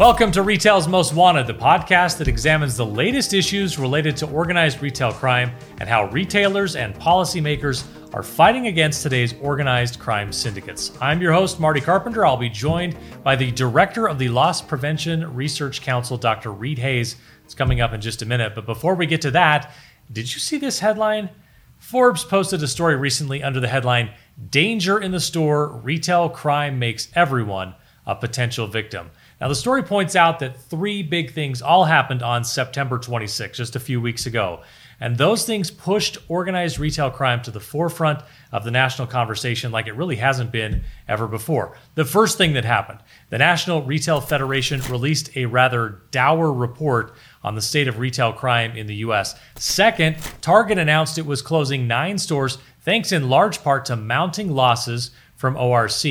Welcome to Retail's Most Wanted, the podcast that examines the latest issues related to organized retail crime and how retailers and policymakers are fighting against today's organized crime syndicates. I'm your host, Marty Carpenter. I'll be joined by the director of the Loss Prevention Research Council, Dr. Reid Hayes. It's coming up in just a minute. But before we get to that, did you see this headline? Forbes posted a story recently under the headline Danger in the Store Retail Crime Makes Everyone a Potential Victim. Now, the story points out that three big things all happened on September 26, just a few weeks ago. And those things pushed organized retail crime to the forefront of the national conversation like it really hasn't been ever before. The first thing that happened the National Retail Federation released a rather dour report on the state of retail crime in the US. Second, Target announced it was closing nine stores, thanks in large part to mounting losses from ORC.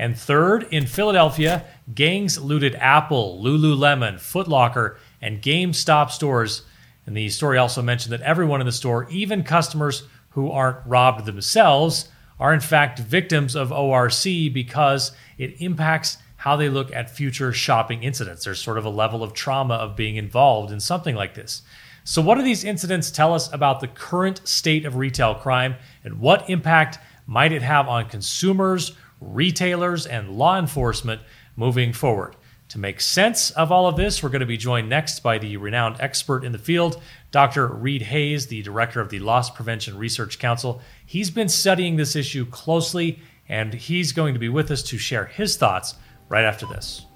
And third, in Philadelphia, gangs looted Apple, Lululemon, Footlocker, and GameStop stores. And the story also mentioned that everyone in the store, even customers who aren't robbed themselves, are in fact victims of ORC because it impacts how they look at future shopping incidents. There's sort of a level of trauma of being involved in something like this. So, what do these incidents tell us about the current state of retail crime and what impact might it have on consumers, retailers, and law enforcement moving forward. To make sense of all of this, we're going to be joined next by the renowned expert in the field, Dr. Reid Hayes, the director of the Loss Prevention Research Council. He's been studying this issue closely, and he's going to be with us to share his thoughts right after this.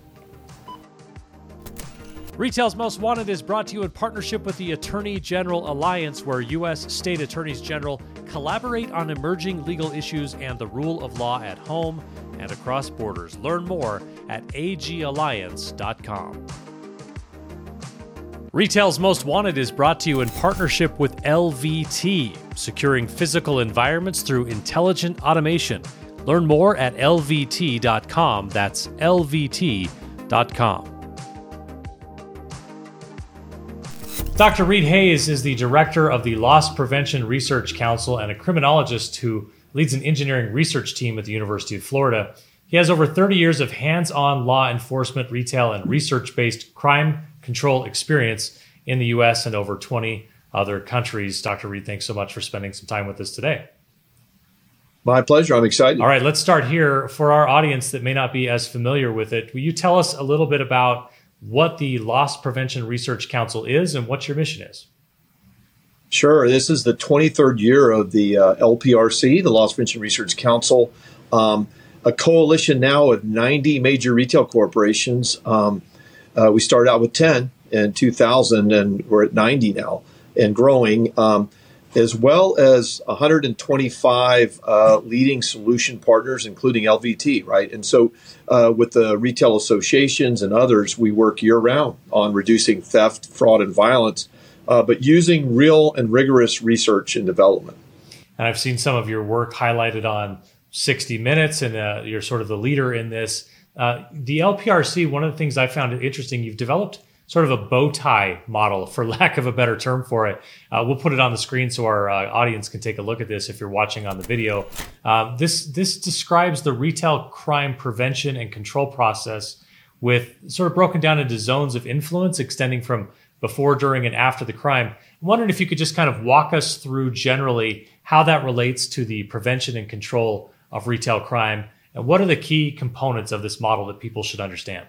Retail's Most Wanted is brought to you in partnership with the Attorney General Alliance, where U.S. state attorneys general collaborate on emerging legal issues and the rule of law at home and across borders. Learn more at agalliance.com. Retail's Most Wanted is brought to you in partnership with LVT, securing physical environments through intelligent automation. Learn more at lvt.com. That's lvt.com. Dr. Reid Hayes is the director of the Loss Prevention Research Council and a criminologist who leads an engineering research team at the University of Florida. He has over 30 years of hands on law enforcement, retail, and research based crime control experience in the US and over 20 other countries. Dr. Reid, thanks so much for spending some time with us today. My pleasure. I'm excited. All right, let's start here. For our audience that may not be as familiar with it, will you tell us a little bit about what the Loss Prevention Research Council is and what your mission is. Sure. This is the 23rd year of the uh, LPRC, the Loss Prevention Research Council, um, a coalition now of 90 major retail corporations. Um, uh, we started out with 10 in 2000, and we're at 90 now and growing. Um, as well as 125 uh, leading solution partners, including LVT, right? And so, uh, with the retail associations and others, we work year round on reducing theft, fraud, and violence, uh, but using real and rigorous research and development. And I've seen some of your work highlighted on 60 Minutes, and uh, you're sort of the leader in this. Uh, the LPRC, one of the things I found interesting, you've developed sort of a bow tie model, for lack of a better term for it. Uh, we'll put it on the screen so our uh, audience can take a look at this if you're watching on the video. Uh, this this describes the retail crime prevention and control process with sort of broken down into zones of influence extending from before, during, and after the crime. I'm wondering if you could just kind of walk us through generally how that relates to the prevention and control of retail crime, and what are the key components of this model that people should understand.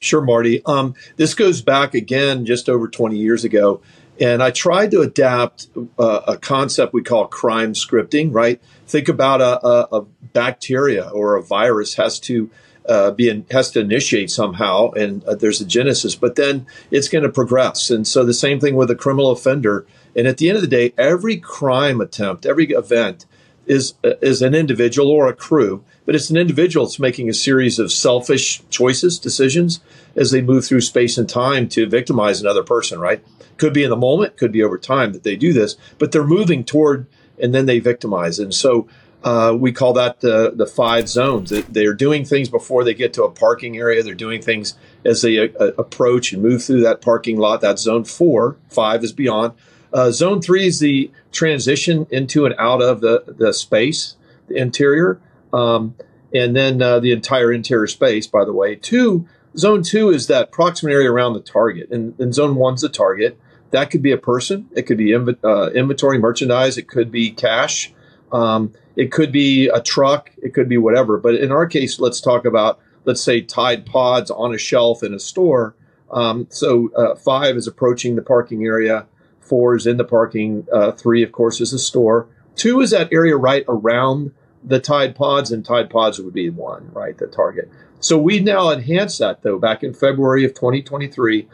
Sure, Marty. Um, this goes back again just over 20 years ago. And I tried to adapt uh, a concept we call crime scripting, right? Think about a, a, a bacteria or a virus has to uh, be in, has to initiate somehow, and uh, there's a genesis, but then it's going to progress. And so the same thing with a criminal offender. And at the end of the day, every crime attempt, every event is is an individual or a crew, but it's an individual that's making a series of selfish choices, decisions as they move through space and time to victimize another person. Right? Could be in the moment, could be over time that they do this, but they're moving toward and then they victimize. And so uh, we call that the the five zones. They're doing things before they get to a parking area. They're doing things as they uh, approach and move through that parking lot. That zone four. Five is beyond. Uh, zone three is the transition into and out of the, the space, the interior, um, and then uh, the entire interior space, by the way. Two, Zone two is that proximate area around the target, and, and zone one's the target. That could be a person, it could be inv- uh, inventory, merchandise, it could be cash, um, it could be a truck, it could be whatever. But in our case, let's talk about let's say Tide Pods on a shelf in a store. Um, so uh, five is approaching the parking area, four is in the parking, uh, three, of course, is a store. Two is that area right around the Tide Pods, and Tide Pods would be one, right, the target. So we now enhanced that though. Back in February of 2023,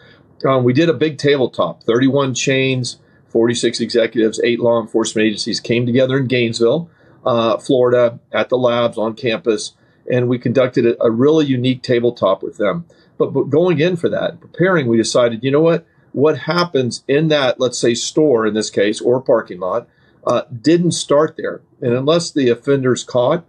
um, we did a big tabletop. 31 chains, 46 executives, eight law enforcement agencies came together in Gainesville, uh, Florida, at the labs on campus, and we conducted a, a really unique tabletop with them. But, but going in for that, preparing, we decided, you know what? What happens in that, let's say, store in this case, or parking lot, uh, didn't start there. And unless the offender's caught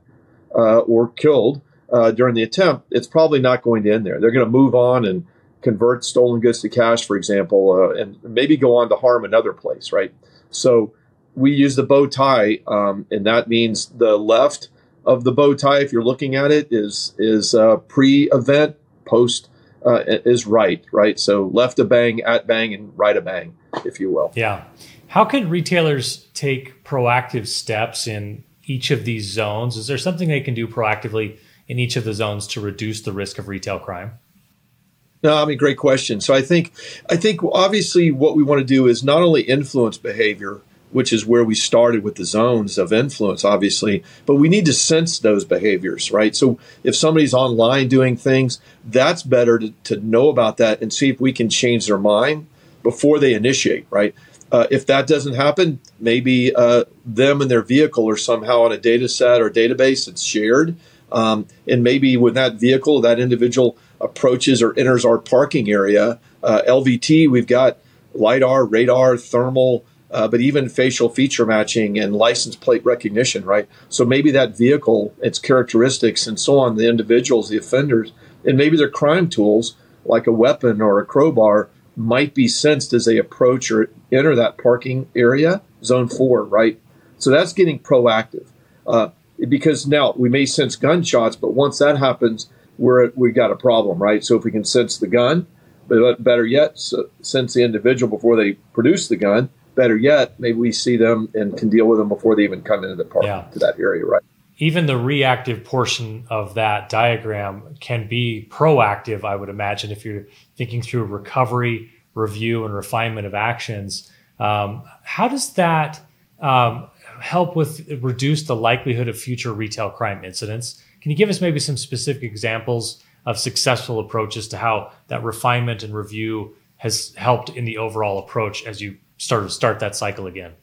uh, or killed, uh, during the attempt, it's probably not going to end there. They're going to move on and convert stolen goods to cash, for example, uh, and maybe go on to harm another place, right? So we use the bow tie, um, and that means the left of the bow tie, if you're looking at it, is is uh, pre-event, post uh, is right, right? So left a bang, at bang, and right a bang, if you will. Yeah. How can retailers take proactive steps in each of these zones? Is there something they can do proactively in each of the zones to reduce the risk of retail crime? No, I mean, great question. So I think, I think obviously what we want to do is not only influence behavior, which is where we started with the zones of influence, obviously, but we need to sense those behaviors, right? So if somebody's online doing things, that's better to, to know about that and see if we can change their mind before they initiate, right? Uh, if that doesn't happen, maybe uh, them and their vehicle are somehow on a data set or database that's shared um, and maybe when that vehicle, that individual approaches or enters our parking area, uh, LVT, we've got LIDAR, radar, thermal, uh, but even facial feature matching and license plate recognition, right? So maybe that vehicle, its characteristics and so on, the individuals, the offenders, and maybe their crime tools like a weapon or a crowbar might be sensed as they approach or enter that parking area, zone four, right? So that's getting proactive. Uh, because now we may sense gunshots, but once that happens, we're we got a problem, right? So if we can sense the gun, but better yet, so, sense the individual before they produce the gun. Better yet, maybe we see them and can deal with them before they even come into the park yeah. to that area, right? Even the reactive portion of that diagram can be proactive, I would imagine, if you're thinking through recovery, review, and refinement of actions. Um, how does that um, help with reduce the likelihood of future retail crime incidents. Can you give us maybe some specific examples of successful approaches to how that refinement and review has helped in the overall approach as you start start that cycle again?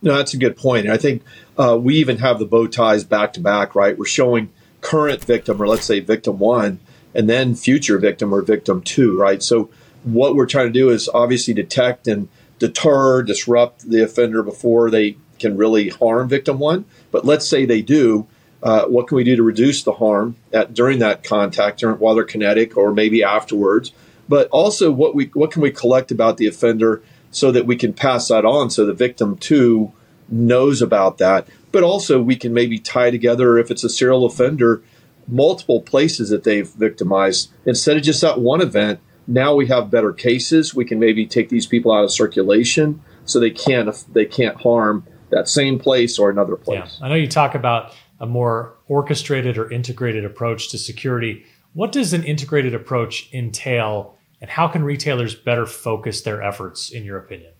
No, that's a good point. And I think uh, we even have the bow ties back to back, right? We're showing current victim, or let's say victim one, and then future victim or victim two, right? So what we're trying to do is obviously detect and deter, disrupt the offender before they can really harm victim one. But let's say they do. Uh, what can we do to reduce the harm at, during that contact, while they're kinetic, or maybe afterwards? But also, what we what can we collect about the offender so that we can pass that on, so the victim two knows about that. But also, we can maybe tie together if it's a serial offender, multiple places that they've victimized instead of just that one event. Now we have better cases. We can maybe take these people out of circulation so they can't they can't harm that same place or another place. Yeah. I know you talk about a more orchestrated or integrated approach to security. What does an integrated approach entail, and how can retailers better focus their efforts, in your opinion?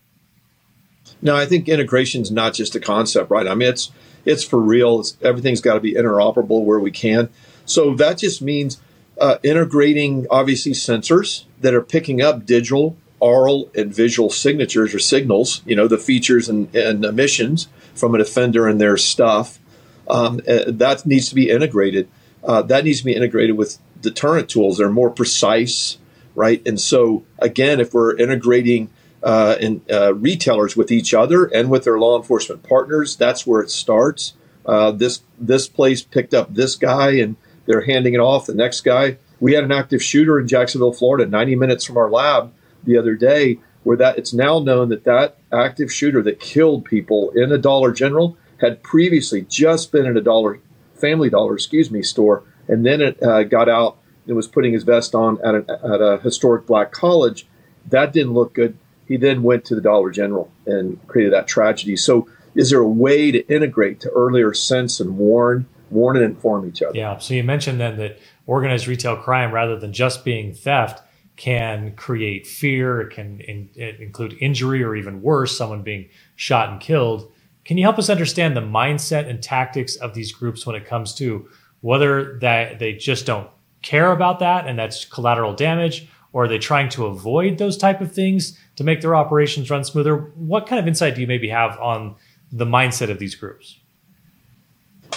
No, I think integration is not just a concept, right? I mean, it's it's for real. It's, everything's got to be interoperable where we can. So that just means uh, integrating, obviously, sensors that are picking up digital oral and visual signatures or signals, you know, the features and, and emissions from an offender and their stuff. Um, uh, that needs to be integrated. Uh, that needs to be integrated with deterrent tools. They're more precise, right? And so, again, if we're integrating uh, in, uh, retailers with each other and with their law enforcement partners, that's where it starts. Uh, this this place picked up this guy, and they're handing it off the next guy. We had an active shooter in Jacksonville, Florida, 90 minutes from our lab the other day where that it's now known that that active shooter that killed people in a Dollar General had previously just been in a Dollar Family Dollar, excuse me, store, and then it uh, got out and was putting his vest on at a, at a historic black college. That didn't look good. He then went to the Dollar General and created that tragedy. So, is there a way to integrate to earlier sense and warn, warn and inform each other? Yeah. So you mentioned then that organized retail crime, rather than just being theft, can create fear. It can in, it include injury or even worse, someone being shot and killed. Can you help us understand the mindset and tactics of these groups when it comes to whether that they just don't care about that and that's collateral damage, or are they trying to avoid those type of things to make their operations run smoother? What kind of insight do you maybe have on the mindset of these groups?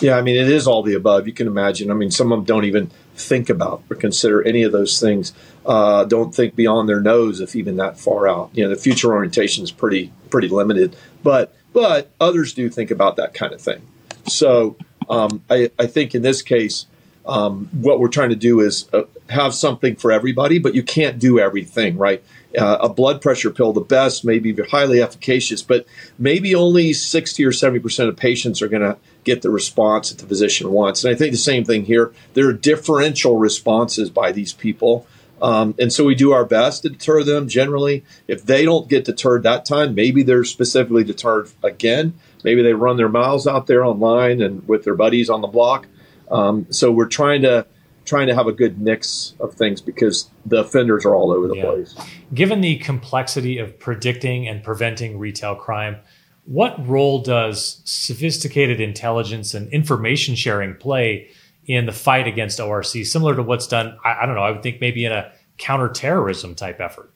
Yeah, I mean, it is all the above. You can imagine. I mean, some of them don't even think about or consider any of those things. Uh, don't think beyond their nose, if even that far out. You know, the future orientation is pretty pretty limited, but but others do think about that kind of thing. So um, I, I think in this case, um, what we're trying to do is uh, have something for everybody, but you can't do everything, right? Uh, a blood pressure pill, the best, maybe highly efficacious, but maybe only 60 or 70% of patients are going to get the response that the physician wants. And I think the same thing here. There are differential responses by these people. Um, and so we do our best to deter them generally. If they don't get deterred that time, maybe they're specifically deterred again. Maybe they run their miles out there online and with their buddies on the block. Um, so we're trying to trying to have a good mix of things because the offenders are all over the yeah. place. Given the complexity of predicting and preventing retail crime, what role does sophisticated intelligence and information sharing play in the fight against ORC, similar to what's done? I, I don't know. I would think maybe in a counterterrorism type effort.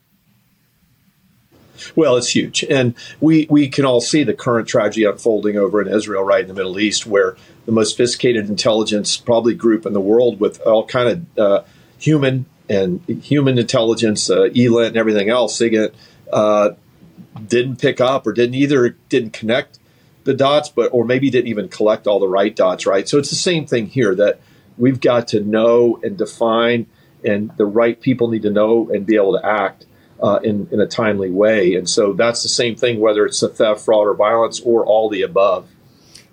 Well, it's huge, and we we can all see the current tragedy unfolding over in Israel, right in the Middle East, where the most sophisticated intelligence probably group in the world with all kind of uh, human and human intelligence, uh, ELINT, and everything else, SIGINT, uh, didn't pick up or didn't either didn't connect the dots, but or maybe didn't even collect all the right dots, right? So it's the same thing here that we've got to know and define, and the right people need to know and be able to act uh, in, in a timely way. And so that's the same thing, whether it's a theft, fraud, or violence, or all the above.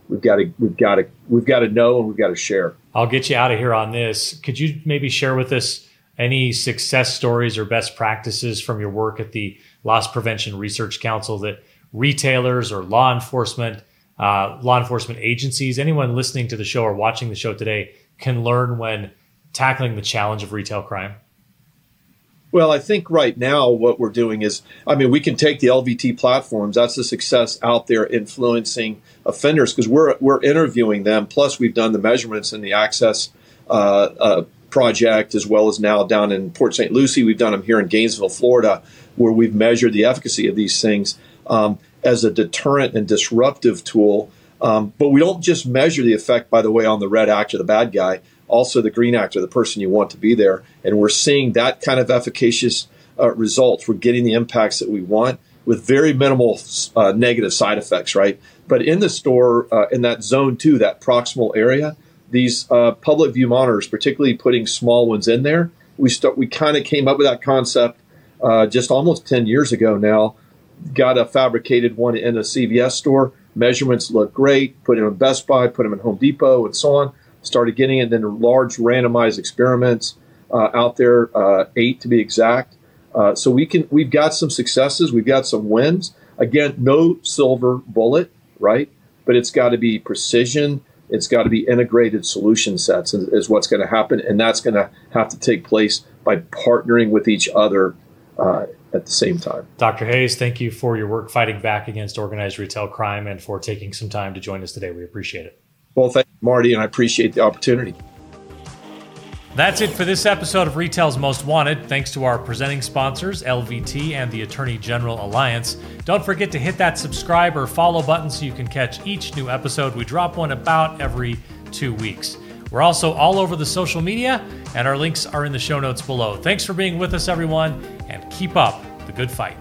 We've got to we've got to we've got to know and we've got to share. I'll get you out of here on this. Could you maybe share with us any success stories or best practices from your work at the Loss Prevention Research Council that retailers or law enforcement, uh, law enforcement agencies, anyone listening to the show or watching the show today can learn when tackling the challenge of retail crime? Well, I think right now what we're doing is, I mean, we can take the LVT platforms. That's the success out there influencing offenders because we're we're interviewing them. Plus, we've done the measurements in the Access uh, uh, project as well as now down in Port St. Lucie. We've done them here in Gainesville, Florida, where we've measured the efficacy of these things um, as a deterrent and disruptive tool. Um, but we don't just measure the effect, by the way, on the red actor, the bad guy also the green actor, the person you want to be there. And we're seeing that kind of efficacious uh, results. We're getting the impacts that we want with very minimal uh, negative side effects, right? But in the store, uh, in that zone two, that proximal area, these uh, public view monitors, particularly putting small ones in there, we start. We kind of came up with that concept uh, just almost ten years ago now. Got a fabricated one in a CVS store. Measurements look great. Put them in Best Buy, put them in Home Depot, and so on started getting it into large randomized experiments uh, out there, uh, eight to be exact. Uh, so we can we've got some successes, we've got some wins. Again, no silver bullet, right? But it's got to be precision. It's got to be integrated solution sets is, is what's going to happen, and that's going to have to take place by partnering with each other uh, at the same time. Dr. Hayes, thank you for your work fighting back against organized retail crime and for taking some time to join us today. We appreciate it. Well, thank you, Marty, and I appreciate the opportunity. That's it for this episode of Retail's Most Wanted. Thanks to our presenting sponsors, LVT and the Attorney General Alliance. Don't forget to hit that subscribe or follow button so you can catch each new episode. We drop one about every two weeks. We're also all over the social media, and our links are in the show notes below. Thanks for being with us, everyone, and keep up the good fight.